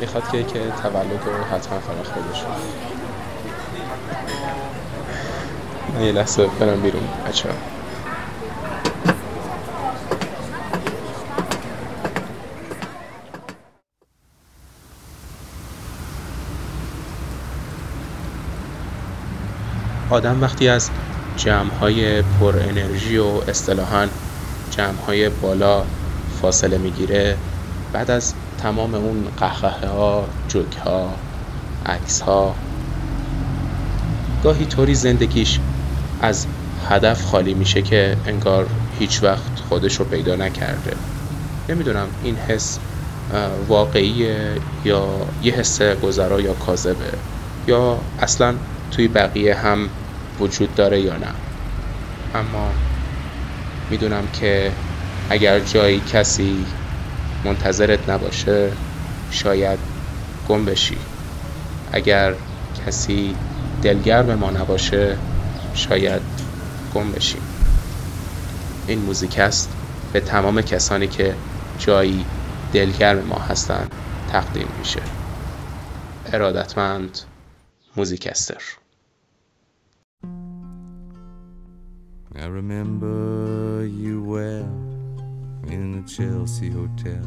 می‌خواد که که تولد رو حتما فقط خودش من یه لحظه برم بیرون بچه آدم وقتی از جمعهای پر انرژی و اصطلاحا جمعهای بالا فاصله می‌گیره بعد از تمام اون قهقه ها جوک ها عکس ها گاهی طوری زندگیش از هدف خالی میشه که انگار هیچ وقت خودش رو پیدا نکرده. نمی‌دونم این حس واقعیه یا یه حس گذرا یا کاذبه یا اصلا توی بقیه هم وجود داره یا نه. اما می‌دونم که اگر جایی کسی منتظرت نباشه شاید گم بشی. اگر کسی دلگرم ما نباشه شاید گم بشیم. این موزیک است به تمام کسانی که جایی دلگرم ما هستند تقدیم میشه. ارادتمند موزیکستر. I remember you well. In the Chelsea Hotel.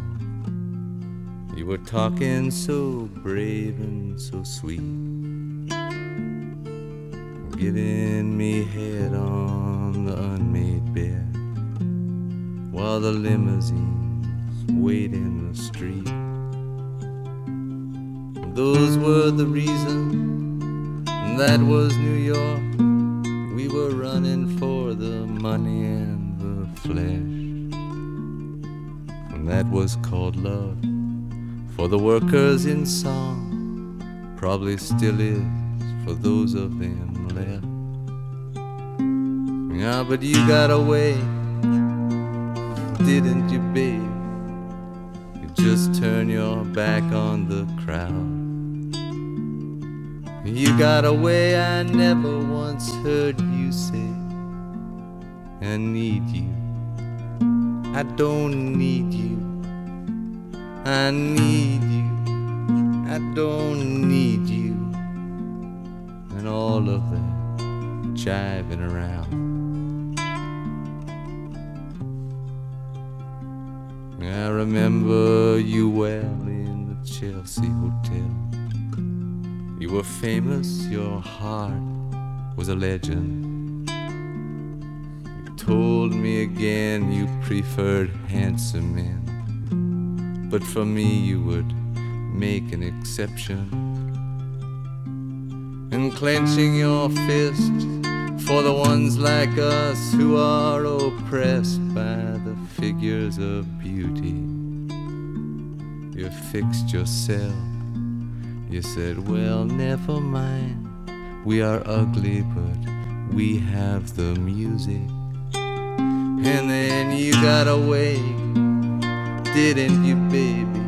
You were talking so brave and so sweet, giving me head on the unmade bed while the limousines wait in the street. Those were the reasons, that was New York. We were running for the money and the flesh. That was called love for the workers in song. Probably still is for those of them left. Yeah, but you got away, didn't you, babe? You just turn your back on the crowd. You got away, I never once heard you say, I need you. I don't need you. I need you. I don't need you. And all of that jiving around. I remember you well in the Chelsea Hotel. You were famous, your heart was a legend. You told me again you preferred handsome men, but for me you would make an exception. And clenching your fist for the ones like us who are oppressed by the figures of beauty, you fixed yourself you said, Well, never mind. We are ugly, but we have the music. And then you got away, didn't you, baby?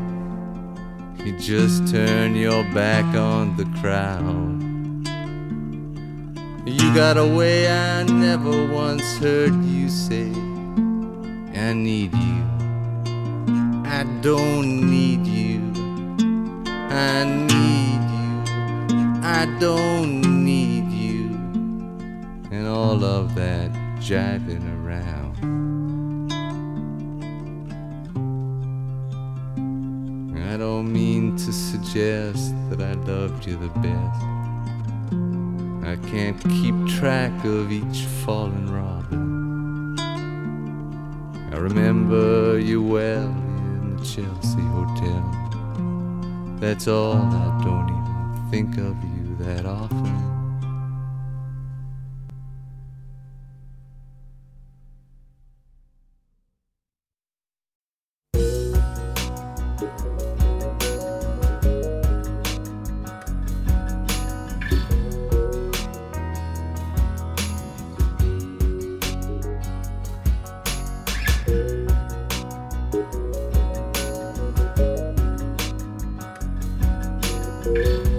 You just turned your back on the crowd. You got away, I never once heard you say, I need you. I don't need you. I need you. I don't need you. And all of that jiving around. Don't mean to suggest that I loved you the best. I can't keep track of each fallen robin. I remember you well in the Chelsea Hotel. That's all, I don't even think of you that often. Bye.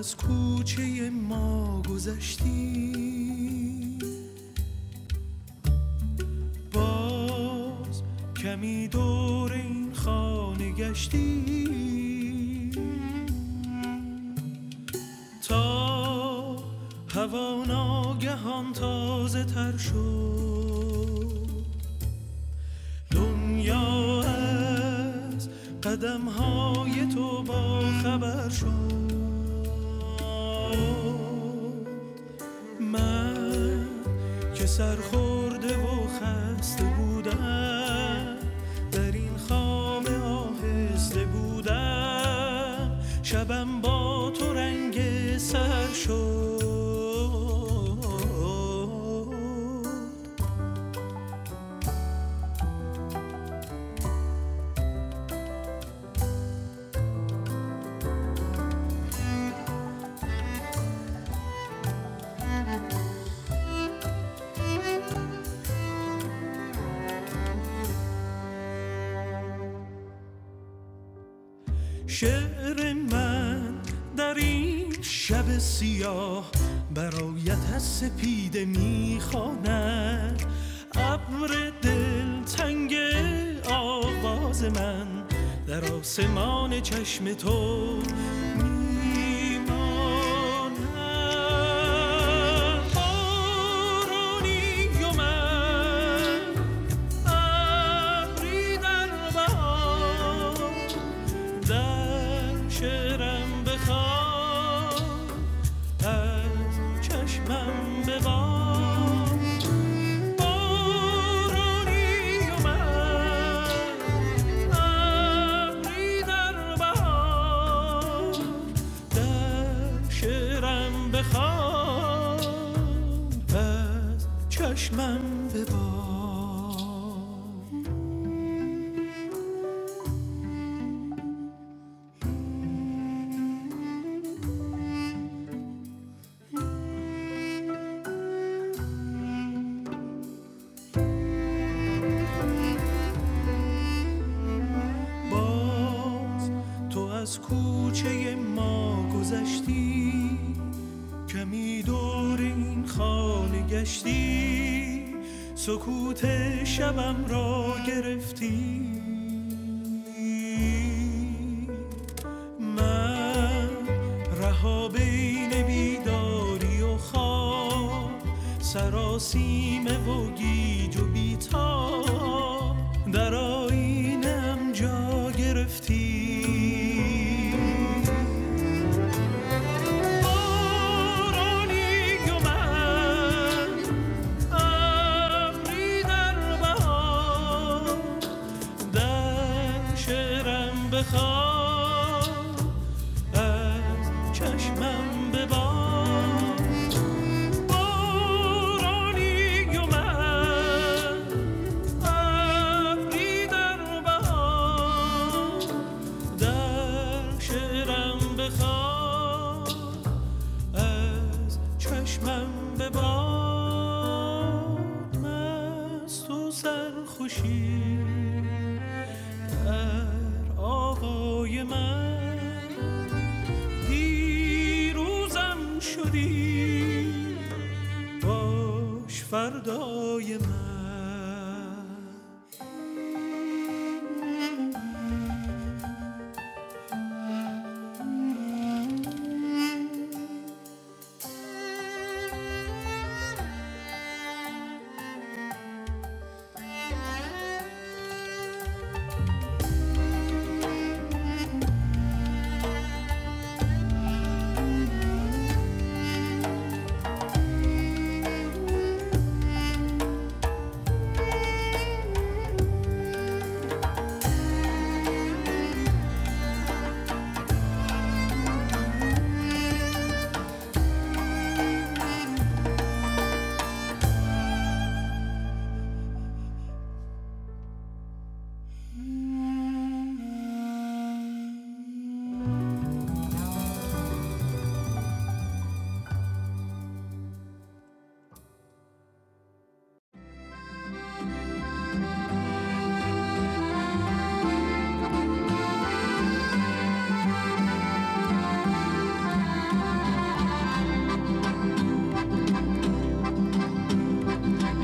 از کوچه ما گذشتی. باز کمی دور این خانه گشتی. تا هوا ناگهان تازه تر شد. دنیا از قدم های تو با خبر شد. سرخود شعر من در این شب سیاه برایت از سپیده می‌خواند. ابر دل تنگ آواز من در آسمان چشم تو گذشتی کمی دور این خانه گشتی سکوت شبم را گرفتی. Kh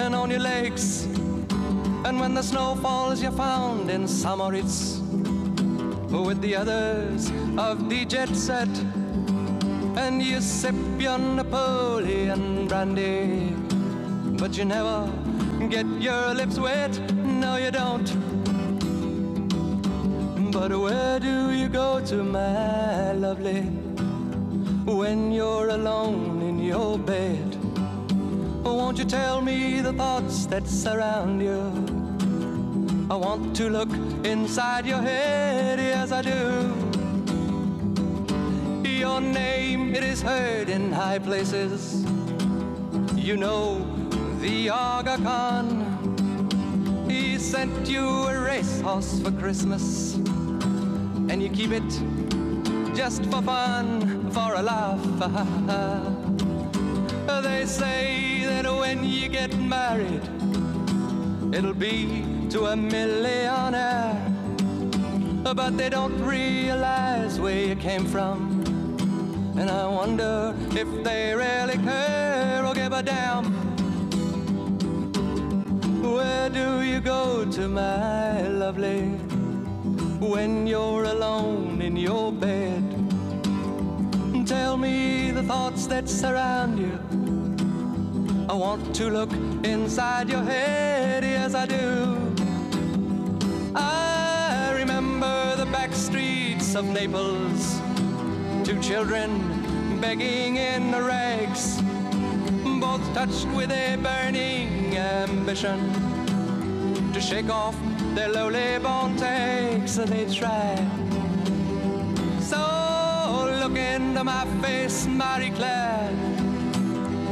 and on your legs. And when the snow falls, you're found in St. Moritz with the others of the jet set. And you sip your Napoleon brandy, but you never get your lips wet. No, you don't. But where do you go to, my lovely, when you're alone in your bed? Won't you tell me the thoughts that surround you? I want to look inside your head, yes, I do. Your name, it is heard in high places. You know the Aga Khan. He sent you a racehorse for Christmas and you keep it just for fun, for a laugh. they say when you get married, it'll be to a millionaire. But they don't realize where you came from. And I wonder if they really care or give a damn. Where do you go to, my lovely? when you're alone in your bed. Tell me the thoughts that surround you. I want to look inside your head, yes, I do. I remember the back streets of Naples, two children begging in the rags, both touched with a burning ambition to shake off their lowly born takes and they try. So look into my face, Marie Claire,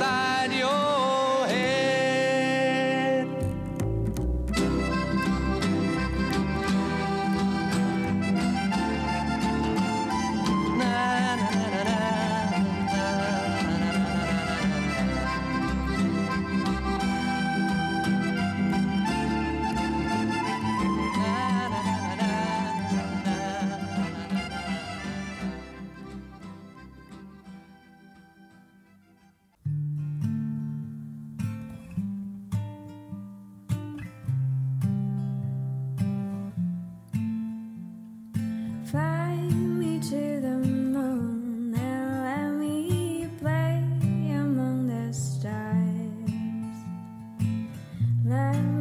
side.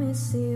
promises.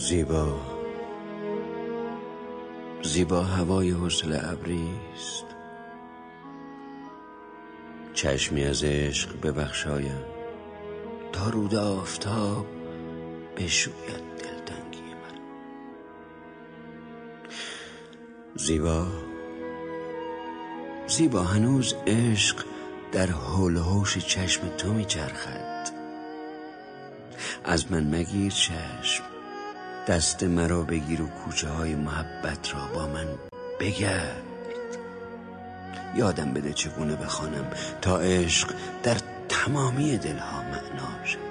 زیبا. زیبا هوای حوصله ابری است. چشمی از عشق ببخشایم. تا رود آفتاب بشوید دلتنگی من. زیبا. زیبا هنوز عشق در حول هوش چشم تو میچرخد. از من مگیر چشم. دست مرا بگیر و کوچه های محبت را با من بگرد. یادم بده چگونه بخوانم تا عشق در تمامی دلها معنا شد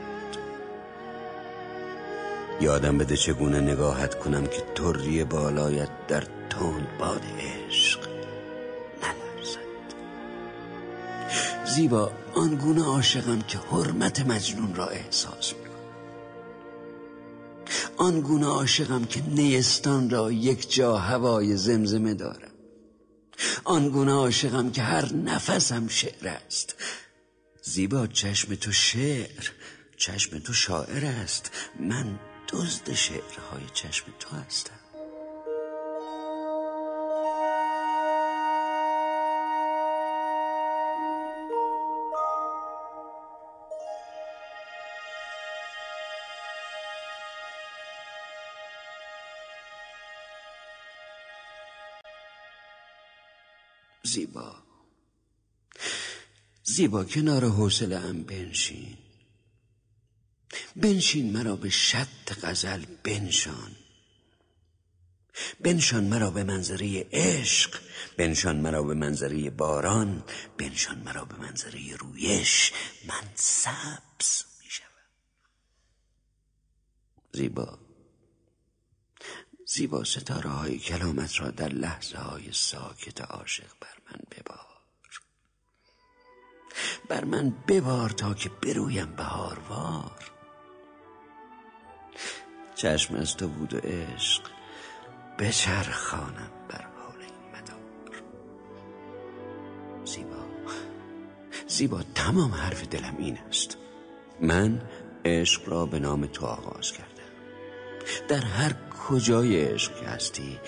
یادم بده چگونه نگاهت کنم که تری بالایت در تند باد عشق نلرزد. زیبا آنگونه عاشقم که حرمت مجنون را احساس می آنگونه عاشقم که نیستان را یک جا هوای زمزمه دارم. آنگونه عاشقم که هر نفسم شعر است. زیبا چشم تو شعر چشم تو شاعر است. من دزد شعرهای چشم تو هستم. زیبا کنار حوصله ام بنشین. بنشین مرا به شط غزل بنشان. بنشان مرا به منظره عشق بنشان مرا به منظره باران بنشان مرا به منظره رویش. من سبز می شود زیبا. زیبا ستاره های کلامت را در لحظه های ساکت عاشق بر من ببار. بر من ببار تا که برویم بهاروار. چشم از تو بود و عشق بچرخانم بر حال این مدار. زیبا زیبا تمام حرف دلم این است. من عشق را به نام تو آغاز کردم. در هر کجای عشق هستی؟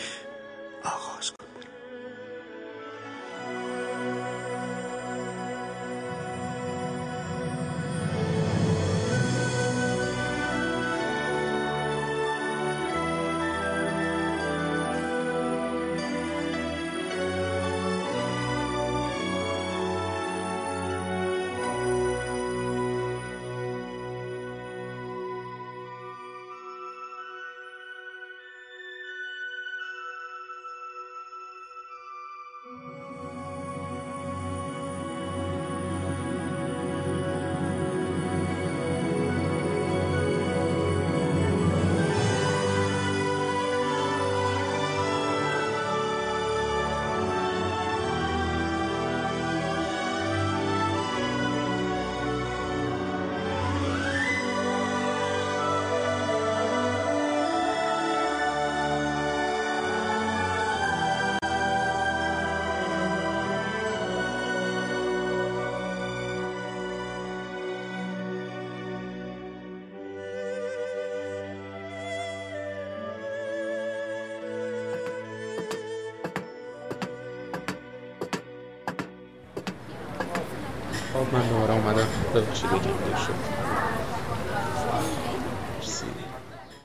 من دوباره اومدم ببخشید یکم دیر شد